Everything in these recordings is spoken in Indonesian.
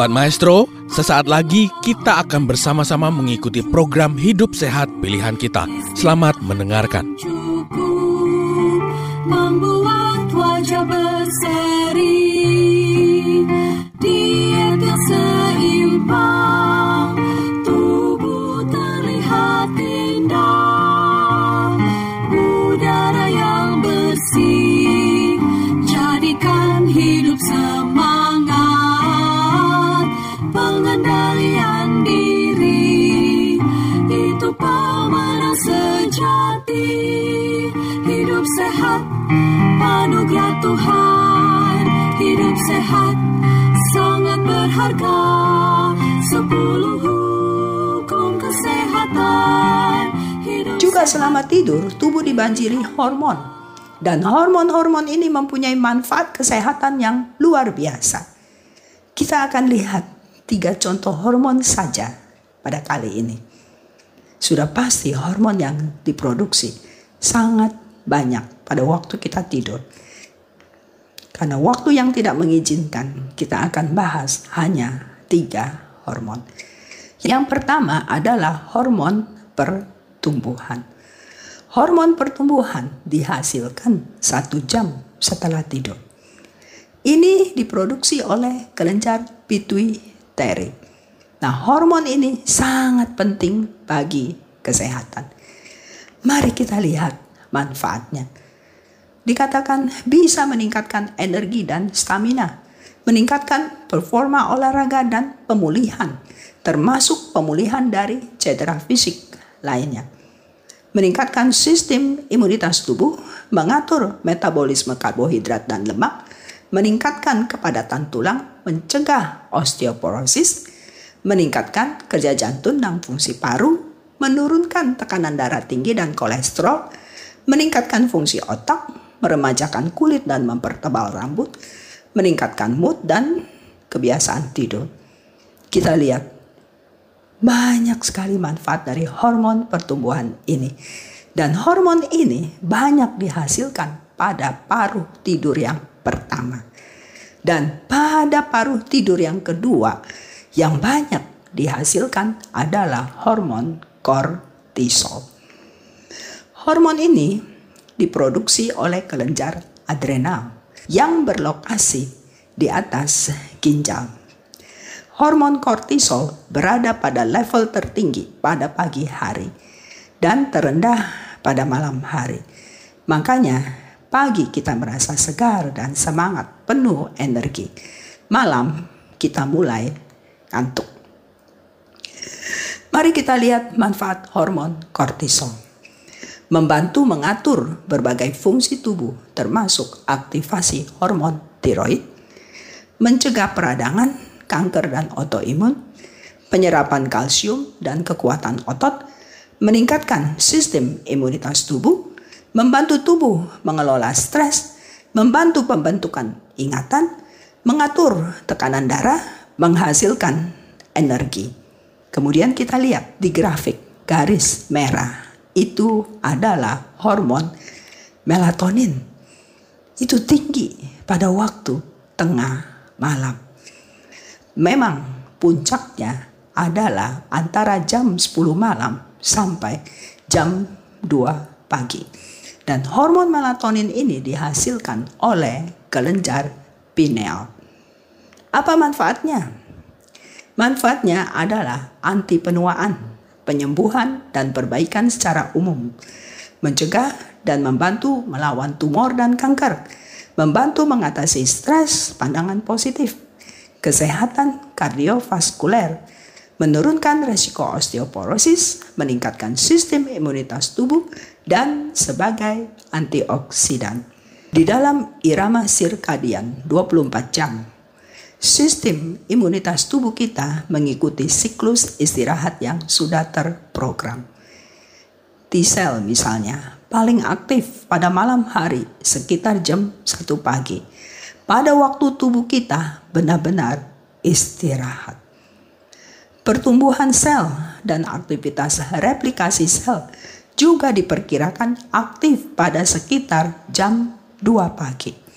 Sobat Maestro, sesaat lagi kita akan bersama-sama mengikuti program Hidup Sehat Pilihan Kita. Selamat mendengarkan. membuat wajah berseri diet yang seimbang tubuh terlihat indah berharga sepuluh hukum kesehatan hidup Juga selama tidur, tubuh dibanjiri hormon. Dan hormon-hormon ini mempunyai manfaat kesehatan yang luar biasa. Kita akan lihat tiga contoh hormon saja pada kali ini. Sudah pasti hormon yang diproduksi sangat banyak pada waktu kita tidur. Karena waktu yang tidak mengizinkan, kita akan bahas hanya tiga hormon. Yang pertama adalah hormon pertumbuhan. Hormon pertumbuhan dihasilkan satu jam setelah tidur. Ini diproduksi oleh kelenjar pituitari. Nah, hormon ini sangat penting bagi kesehatan. Mari kita lihat manfaatnya. Dikatakan bisa meningkatkan energi dan stamina, meningkatkan performa olahraga dan pemulihan, termasuk pemulihan dari cedera fisik lainnya. Meningkatkan sistem imunitas tubuh, mengatur metabolisme karbohidrat dan lemak, meningkatkan kepadatan tulang, mencegah osteoporosis, meningkatkan kerja jantung dan fungsi paru, menurunkan tekanan darah tinggi dan kolesterol, meningkatkan fungsi otak, meremajakan kulit dan mempertebal rambut, meningkatkan mood dan kebiasaan tidur. Kita lihat banyak sekali manfaat dari hormon pertumbuhan ini. Dan hormon ini banyak dihasilkan pada paruh tidur yang pertama. Dan pada paruh tidur yang kedua yang banyak dihasilkan adalah hormon kortisol. Hormon ini diproduksi oleh kelenjar adrenal yang berlokasi di atas ginjal. Hormon kortisol berada pada level tertinggi pada pagi hari dan terendah pada malam hari. Makanya pagi kita merasa segar dan semangat, penuh energi. Malam kita mulai ngantuk. Mari kita lihat manfaat hormon kortisol. Membantu mengatur berbagai fungsi tubuh termasuk aktivasi hormon tiroid, mencegah peradangan, kanker dan autoimun, penyerapan kalsium dan kekuatan otot, meningkatkan sistem imunitas tubuh, membantu tubuh mengelola stres, membantu pembentukan ingatan, mengatur tekanan darah, menghasilkan energi. Kemudian kita lihat di grafik garis merah itu adalah hormon melatonin. Itu tinggi pada waktu tengah malam. Memang puncaknya adalah antara jam 10 malam sampai jam 2 pagi. Dan hormon melatonin ini dihasilkan oleh kelenjar pineal. Apa manfaatnya? Manfaatnya adalah anti penuaan, penyembuhan dan perbaikan secara umum, mencegah dan membantu melawan tumor dan kanker, membantu mengatasi stres, pandangan positif, kesehatan kardiovaskuler, menurunkan resiko osteoporosis, meningkatkan sistem imunitas tubuh, dan sebagai antioksidan. Di dalam irama sirkadian 24 jam, sistem imunitas tubuh kita mengikuti siklus istirahat yang sudah terprogram. T-cell misalnya paling aktif pada malam hari sekitar jam 1 pagi. Pada waktu tubuh kita benar-benar istirahat. Pertumbuhan sel dan aktivitas replikasi sel juga diperkirakan aktif pada sekitar jam 2 pagi.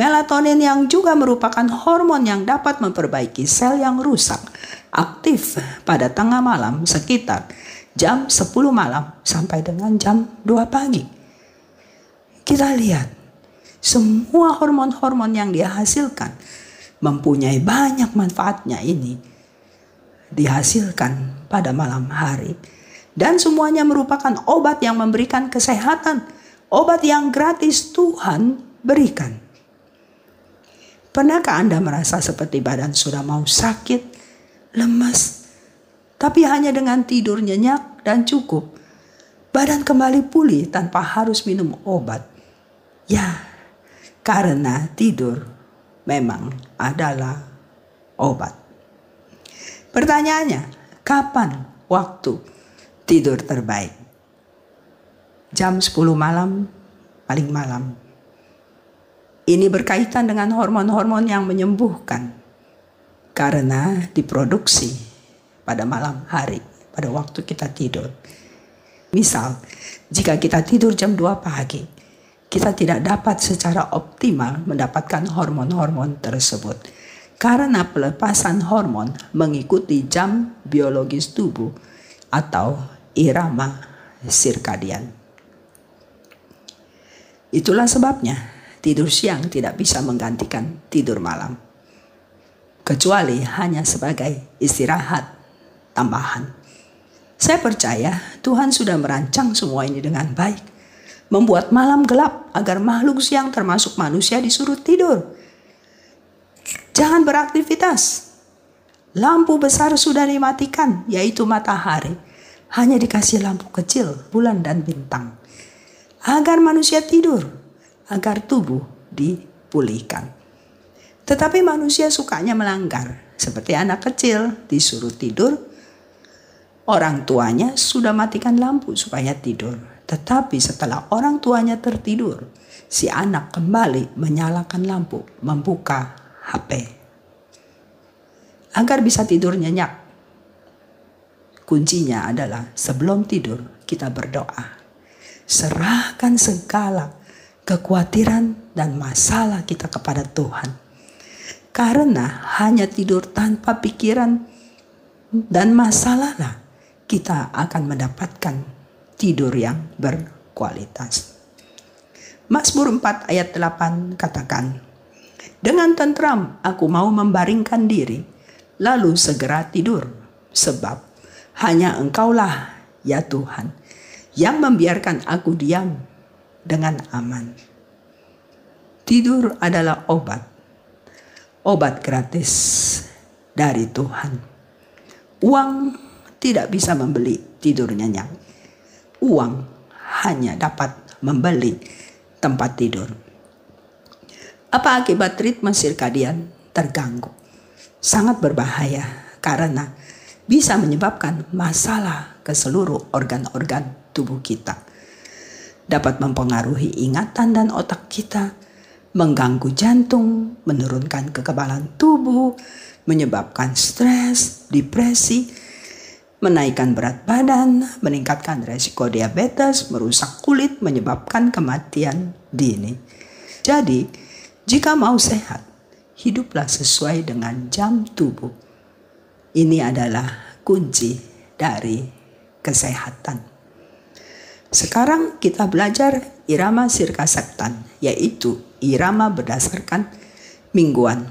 Melatonin yang juga merupakan hormon yang dapat memperbaiki sel yang rusak aktif pada tengah malam sekitar jam 10 malam sampai dengan jam 2 pagi. Kita lihat semua hormon-hormon yang dihasilkan mempunyai banyak manfaatnya ini dihasilkan pada malam hari dan semuanya merupakan obat yang memberikan kesehatan, obat yang gratis Tuhan berikan. Pernahkah Anda merasa seperti badan sudah mau sakit, lemas, tapi hanya dengan tidur nyenyak dan cukup, badan kembali pulih tanpa harus minum obat? Ya, karena tidur memang adalah obat. Pertanyaannya, kapan waktu tidur terbaik? Jam 10 malam, paling malam ini berkaitan dengan hormon-hormon yang menyembuhkan karena diproduksi pada malam hari, pada waktu kita tidur. Misal, jika kita tidur jam 2 pagi, kita tidak dapat secara optimal mendapatkan hormon-hormon tersebut. Karena pelepasan hormon mengikuti jam biologis tubuh atau irama sirkadian. Itulah sebabnya tidur siang tidak bisa menggantikan tidur malam. Kecuali hanya sebagai istirahat tambahan. Saya percaya Tuhan sudah merancang semua ini dengan baik. Membuat malam gelap agar makhluk siang termasuk manusia disuruh tidur. Jangan beraktivitas. Lampu besar sudah dimatikan, yaitu matahari. Hanya dikasih lampu kecil, bulan dan bintang. Agar manusia tidur, agar tubuh dipulihkan. Tetapi manusia sukanya melanggar, seperti anak kecil disuruh tidur, orang tuanya sudah matikan lampu supaya tidur. Tetapi setelah orang tuanya tertidur, si anak kembali menyalakan lampu, membuka HP. Agar bisa tidur nyenyak, kuncinya adalah sebelum tidur kita berdoa. Serahkan segala kekhawatiran dan masalah kita kepada Tuhan. Karena hanya tidur tanpa pikiran dan masalahlah kita akan mendapatkan tidur yang berkualitas. Mazmur 4 ayat 8 katakan, Dengan tentram aku mau membaringkan diri, lalu segera tidur, sebab hanya engkaulah ya Tuhan yang membiarkan aku diam dengan aman. Tidur adalah obat, obat gratis dari Tuhan. Uang tidak bisa membeli tidur nyenyak. Uang hanya dapat membeli tempat tidur. Apa akibat ritme sirkadian terganggu? Sangat berbahaya karena bisa menyebabkan masalah ke seluruh organ-organ tubuh kita dapat mempengaruhi ingatan dan otak kita, mengganggu jantung, menurunkan kekebalan tubuh, menyebabkan stres, depresi, menaikkan berat badan, meningkatkan resiko diabetes, merusak kulit, menyebabkan kematian dini. Jadi, jika mau sehat, hiduplah sesuai dengan jam tubuh. Ini adalah kunci dari kesehatan. Sekarang kita belajar irama sirka septan, yaitu irama berdasarkan mingguan.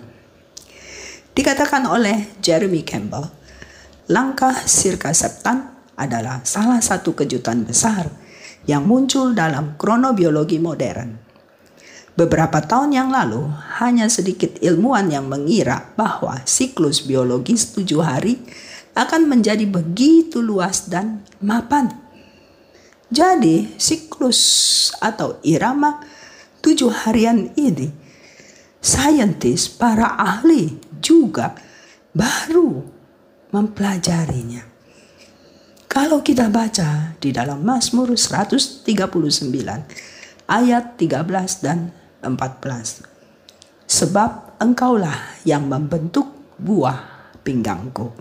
Dikatakan oleh Jeremy Campbell, langkah sirka septan adalah salah satu kejutan besar yang muncul dalam kronobiologi modern. Beberapa tahun yang lalu, hanya sedikit ilmuwan yang mengira bahwa siklus biologis tujuh hari akan menjadi begitu luas dan mapan jadi siklus atau irama tujuh harian ini, saintis, para ahli juga baru mempelajarinya. Kalau kita baca di dalam Mazmur 139 ayat 13 dan 14. Sebab engkaulah yang membentuk buah pinggangku.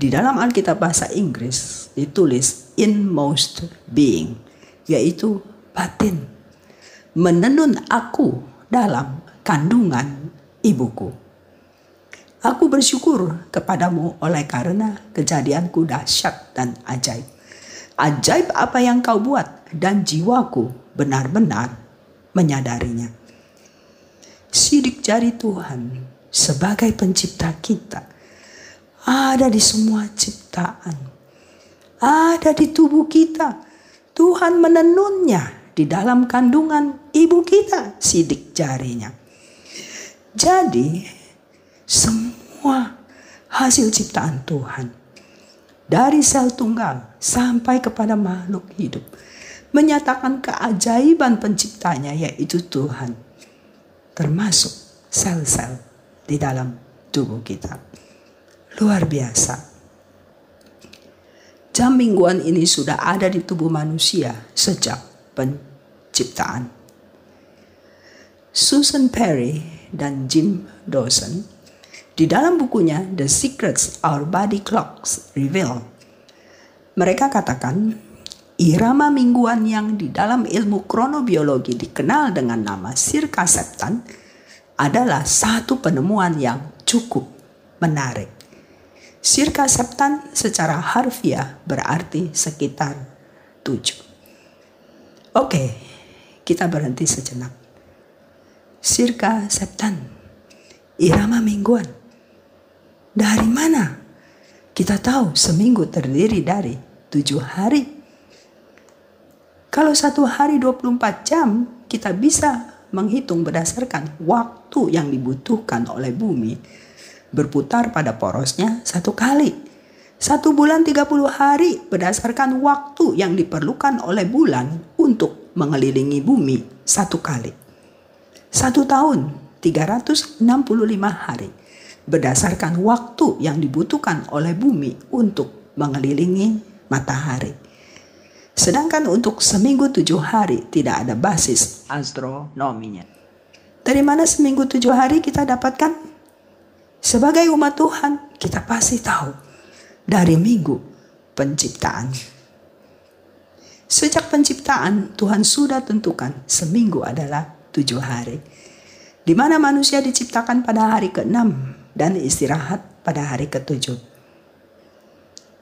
Di dalam Alkitab bahasa Inggris ditulis inmost being, yaitu batin. Menenun aku dalam kandungan ibuku. Aku bersyukur kepadamu oleh karena kejadianku dahsyat dan ajaib. Ajaib apa yang kau buat dan jiwaku benar-benar menyadarinya. Sidik jari Tuhan sebagai pencipta kita ada di semua ciptaan. Ada di tubuh kita. Tuhan menenunnya di dalam kandungan ibu kita sidik jarinya. Jadi semua hasil ciptaan Tuhan dari sel tunggal sampai kepada makhluk hidup menyatakan keajaiban penciptanya yaitu Tuhan termasuk sel-sel di dalam tubuh kita. Luar biasa. Jam mingguan ini sudah ada di tubuh manusia sejak penciptaan. Susan Perry dan Jim Dawson di dalam bukunya The Secrets Our Body Clocks Reveal. Mereka katakan irama mingguan yang di dalam ilmu kronobiologi dikenal dengan nama sirkaseptan adalah satu penemuan yang cukup menarik. Sirkaseptan secara harfiah berarti sekitar tujuh. Oke, kita berhenti sejenak. Sirka Septan, irama mingguan. Dari mana? Kita tahu seminggu terdiri dari tujuh hari. Kalau satu hari 24 jam, kita bisa menghitung berdasarkan waktu yang dibutuhkan oleh bumi berputar pada porosnya satu kali. Satu bulan 30 hari berdasarkan waktu yang diperlukan oleh bulan untuk mengelilingi bumi satu kali. Satu tahun 365 hari berdasarkan waktu yang dibutuhkan oleh bumi untuk mengelilingi matahari. Sedangkan untuk seminggu tujuh hari tidak ada basis astronominya. Dari mana seminggu tujuh hari kita dapatkan? Sebagai umat Tuhan kita pasti tahu dari minggu penciptaan. Sejak penciptaan Tuhan sudah tentukan seminggu adalah tujuh hari. Di mana manusia diciptakan pada hari ke-6 dan istirahat pada hari ke-7.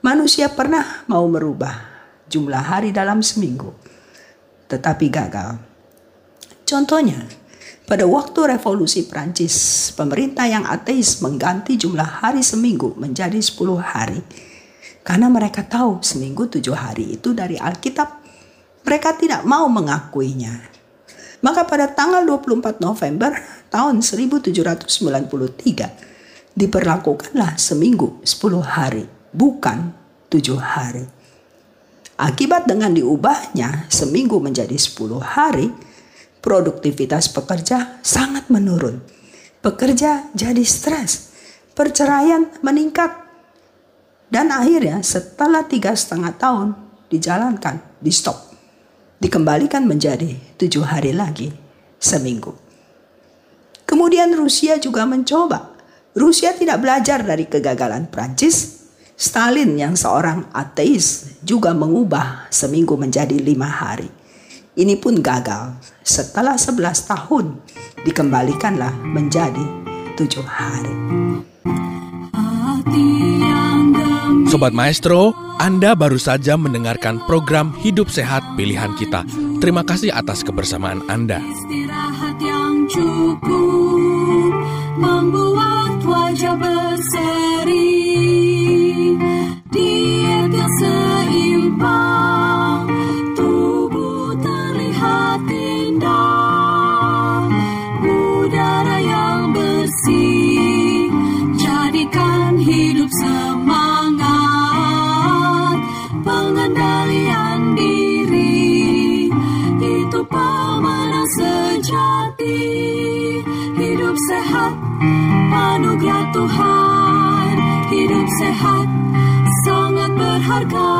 Manusia pernah mau merubah jumlah hari dalam seminggu, tetapi gagal. Contohnya, pada waktu revolusi Prancis, pemerintah yang ateis mengganti jumlah hari seminggu menjadi 10 hari. Karena mereka tahu seminggu tujuh hari itu dari Alkitab. Mereka tidak mau mengakuinya. Maka pada tanggal 24 November tahun 1793 diperlakukanlah seminggu 10 hari, bukan 7 hari. Akibat dengan diubahnya seminggu menjadi 10 hari, produktivitas pekerja sangat menurun. Pekerja jadi stres, perceraian meningkat, dan akhirnya setelah tiga setengah tahun dijalankan, di stop dikembalikan menjadi tujuh hari lagi seminggu. Kemudian Rusia juga mencoba. Rusia tidak belajar dari kegagalan Prancis. Stalin yang seorang ateis juga mengubah seminggu menjadi lima hari. Ini pun gagal. Setelah sebelas tahun dikembalikanlah menjadi tujuh hari. Sobat Maestro, anda baru saja mendengarkan program Hidup Sehat Pilihan Kita. Terima kasih atas kebersamaan Anda. Istirahat yang cukup membuat wajah berseri. Semangat. pengendalian diri itu pemenang sejati hidup sehat anugerah Tuhan hidup sehat sangat berharga